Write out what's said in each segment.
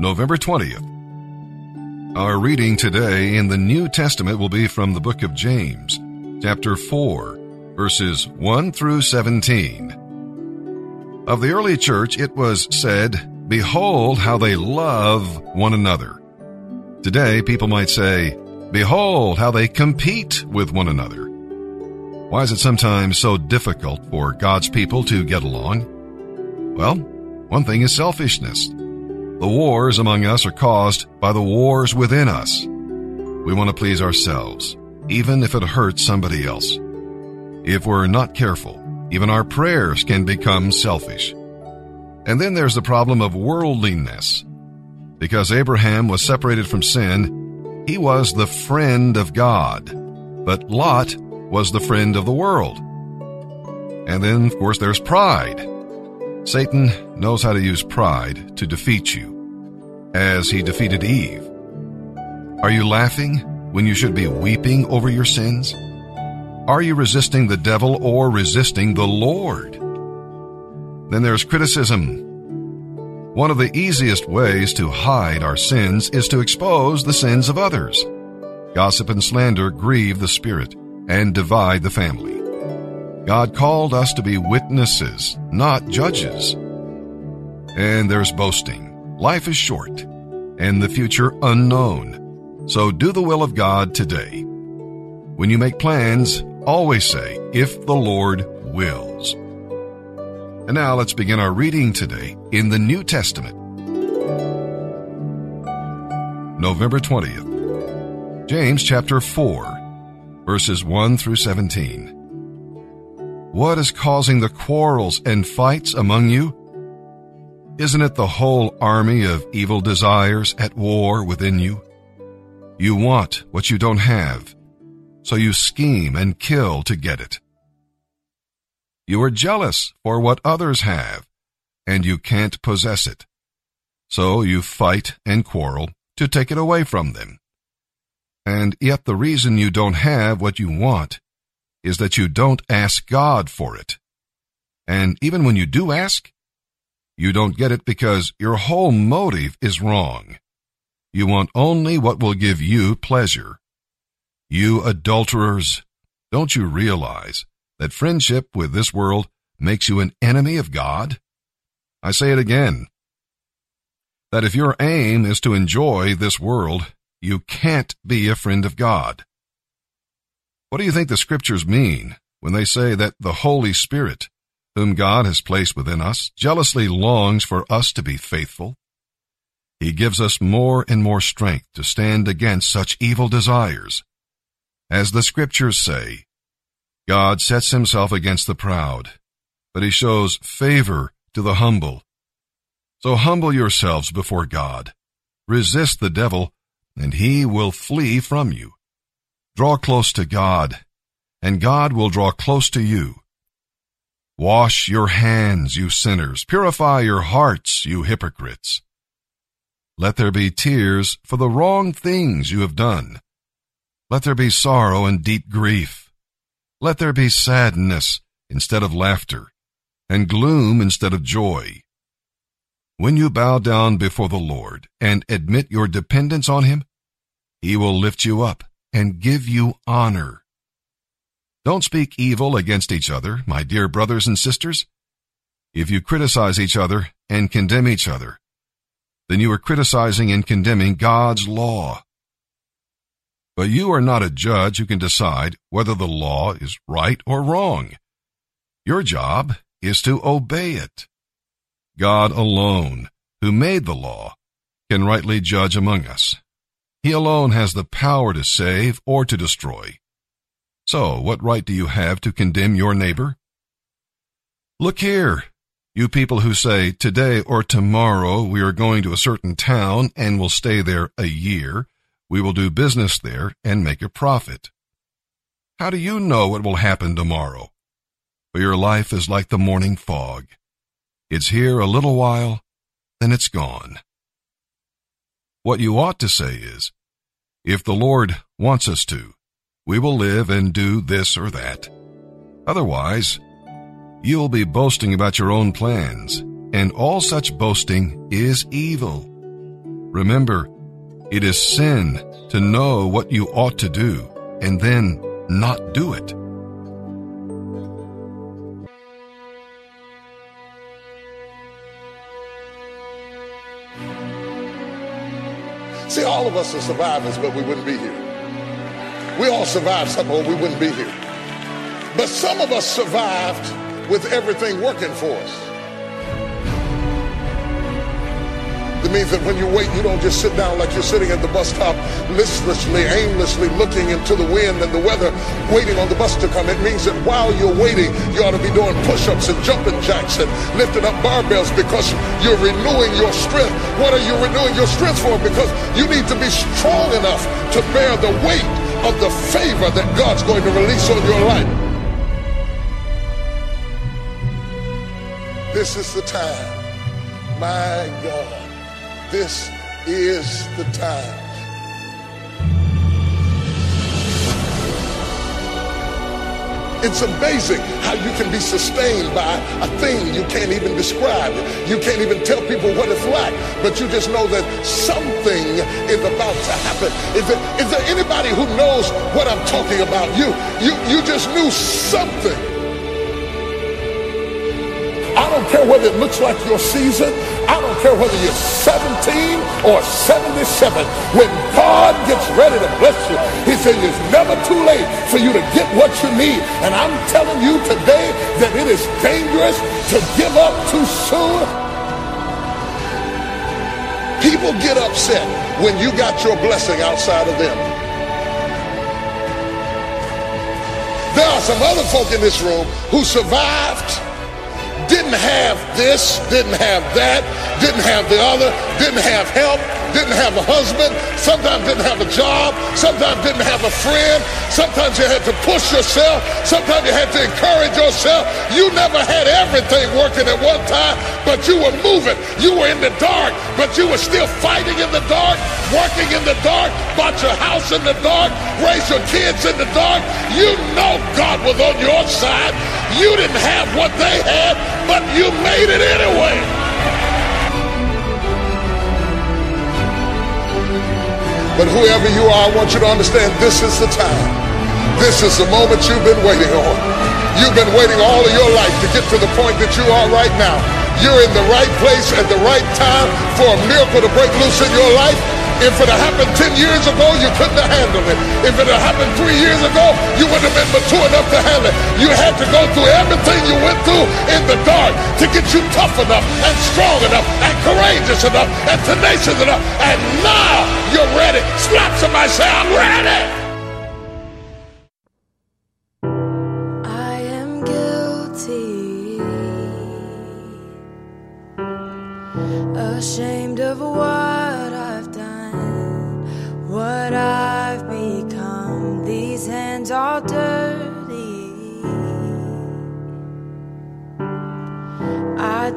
November 20th. Our reading today in the New Testament will be from the book of James, chapter 4, verses 1 through 17. Of the early church, it was said, Behold how they love one another. Today, people might say, Behold how they compete with one another. Why is it sometimes so difficult for God's people to get along? Well, one thing is selfishness. The wars among us are caused by the wars within us. We want to please ourselves, even if it hurts somebody else. If we're not careful, even our prayers can become selfish. And then there's the problem of worldliness. Because Abraham was separated from sin, he was the friend of God. But Lot was the friend of the world. And then, of course, there's pride. Satan knows how to use pride to defeat you, as he defeated Eve. Are you laughing when you should be weeping over your sins? Are you resisting the devil or resisting the Lord? Then there's criticism. One of the easiest ways to hide our sins is to expose the sins of others. Gossip and slander grieve the spirit and divide the family. God called us to be witnesses, not judges. And there's boasting. Life is short and the future unknown. So do the will of God today. When you make plans, always say, if the Lord wills. And now let's begin our reading today in the New Testament. November 20th. James chapter 4, verses 1 through 17. What is causing the quarrels and fights among you? Isn't it the whole army of evil desires at war within you? You want what you don't have, so you scheme and kill to get it. You are jealous for what others have, and you can't possess it. So you fight and quarrel to take it away from them. And yet the reason you don't have what you want is that you don't ask God for it. And even when you do ask, you don't get it because your whole motive is wrong. You want only what will give you pleasure. You adulterers, don't you realize that friendship with this world makes you an enemy of God? I say it again. That if your aim is to enjoy this world, you can't be a friend of God. What do you think the scriptures mean when they say that the Holy Spirit, whom God has placed within us, jealously longs for us to be faithful? He gives us more and more strength to stand against such evil desires. As the scriptures say, God sets himself against the proud, but he shows favor to the humble. So humble yourselves before God. Resist the devil, and he will flee from you. Draw close to God, and God will draw close to you. Wash your hands, you sinners. Purify your hearts, you hypocrites. Let there be tears for the wrong things you have done. Let there be sorrow and deep grief. Let there be sadness instead of laughter, and gloom instead of joy. When you bow down before the Lord and admit your dependence on Him, He will lift you up and give you honor. Don't speak evil against each other, my dear brothers and sisters. If you criticize each other and condemn each other, then you are criticizing and condemning God's law. But you are not a judge who can decide whether the law is right or wrong. Your job is to obey it. God alone, who made the law, can rightly judge among us. He alone has the power to save or to destroy. So, what right do you have to condemn your neighbor? Look here, you people who say, today or tomorrow we are going to a certain town and will stay there a year. We will do business there and make a profit. How do you know what will happen tomorrow? For your life is like the morning fog. It's here a little while, then it's gone. What you ought to say is, if the Lord wants us to, we will live and do this or that. Otherwise, you'll be boasting about your own plans, and all such boasting is evil. Remember, it is sin to know what you ought to do and then not do it. See, all of us are survivors, but we wouldn't be here. We all survived something or we wouldn't be here. But some of us survived with everything working for us. It means that when you wait, you don't just sit down like you're sitting at the bus stop listlessly, aimlessly looking into the wind and the weather, waiting on the bus to come. It means that while you're waiting, you ought to be doing push-ups and jumping jacks and lifting up barbells because you're renewing your strength. What are you renewing your strength for? Because you need to be strong enough to bear the weight of the favor that God's going to release on your life. This is the time. My God. This is the time. It's amazing how you can be sustained by a thing you can't even describe. You can't even tell people what it's like, but you just know that something is about to happen. Is there, is there anybody who knows what I'm talking about? You, you, you just knew something. Care whether it looks like your season. I don't care whether you're 17 or 77. When God gets ready to bless you, he says it's never too late for you to get what you need. And I'm telling you today that it is dangerous to give up too soon. People get upset when you got your blessing outside of them. There are some other folk in this room who survived didn't have this, didn't have that, didn't have the other, didn't have help, didn't have a husband, sometimes didn't have a job, sometimes didn't have a friend, sometimes you had to push yourself, sometimes you had to encourage yourself. You never had everything working at one time, but you were moving. You were in the dark, but you were still fighting in the dark, working in the dark, bought your house in the dark, raised your kids in the dark. You know God was on your side. You didn't have what they had, but you made it anyway. But whoever you are, I want you to understand this is the time. This is the moment you've been waiting on. You've been waiting all of your life to get to the point that you are right now. You're in the right place at the right time for a miracle to break loose in your life. If it had happened 10 years ago, you couldn't have handled it. If it had happened three years ago, you wouldn't have been mature enough to handle it. You had to go through everything you went through in the dark to get you tough enough and strong enough and courageous enough and tenacious enough. And now you're ready. Slap somebody, say, I'm ready.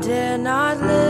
Dare not lift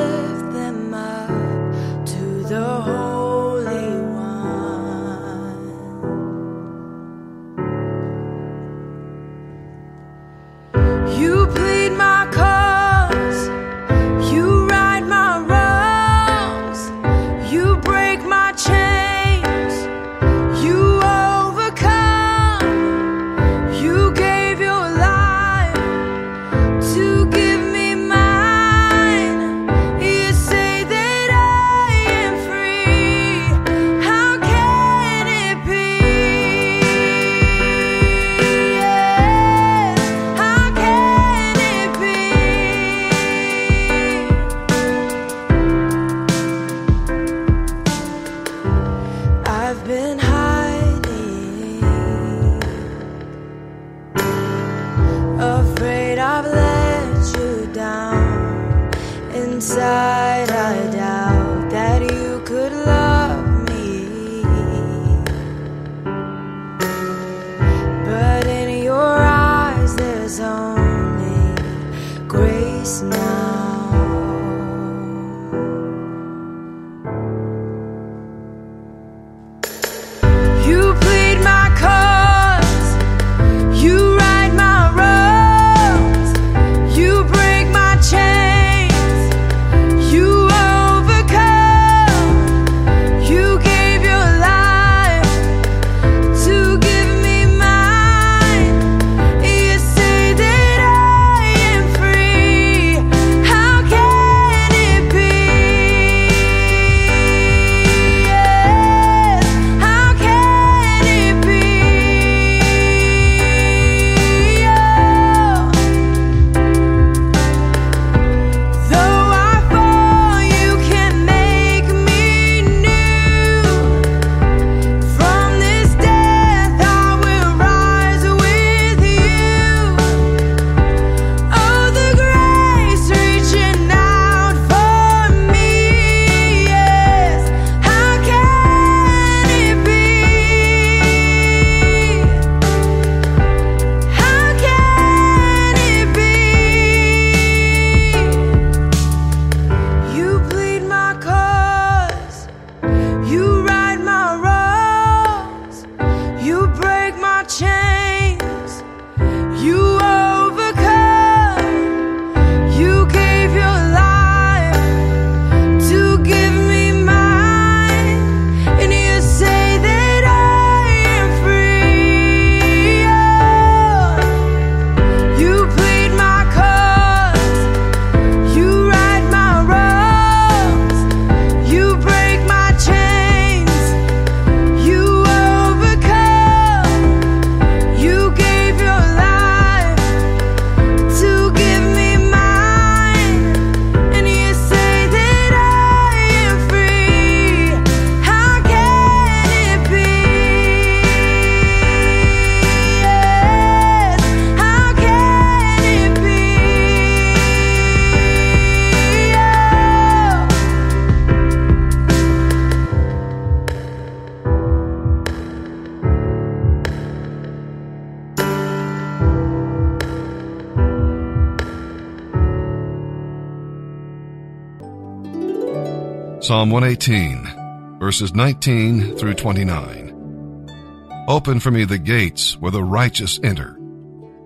Psalm 118, verses 19 through 29. Open for me the gates where the righteous enter,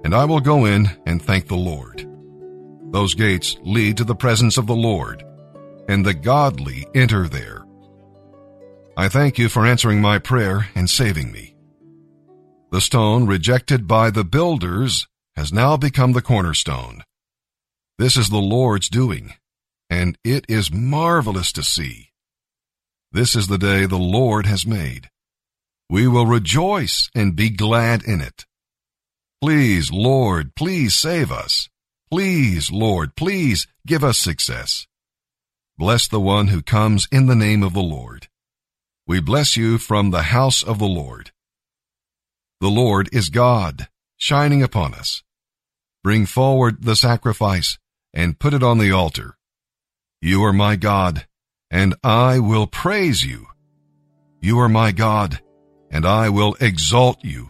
and I will go in and thank the Lord. Those gates lead to the presence of the Lord, and the godly enter there. I thank you for answering my prayer and saving me. The stone rejected by the builders has now become the cornerstone. This is the Lord's doing, and it is marvelous to see. This is the day the Lord has made. We will rejoice and be glad in it. Please, Lord, please save us. Please, Lord, please give us success. Bless the one who comes in the name of the Lord. We bless you from the house of the Lord. The Lord is God, shining upon us. Bring forward the sacrifice and put it on the altar. You are my God, and I will praise you. You are my God, and I will exalt you.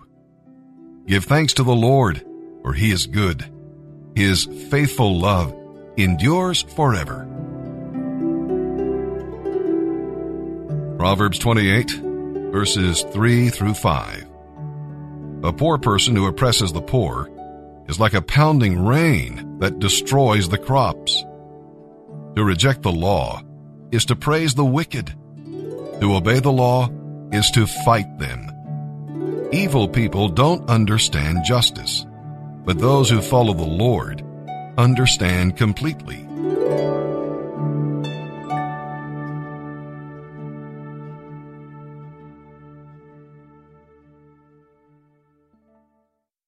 Give thanks to the Lord, for he is good. His faithful love endures forever. Proverbs 28, verses 3 through 5. A poor person who oppresses the poor is like a pounding rain that destroys the crops. To reject the law is to praise the wicked. To obey the law is to fight them. Evil people don't understand justice, but those who follow the Lord understand completely.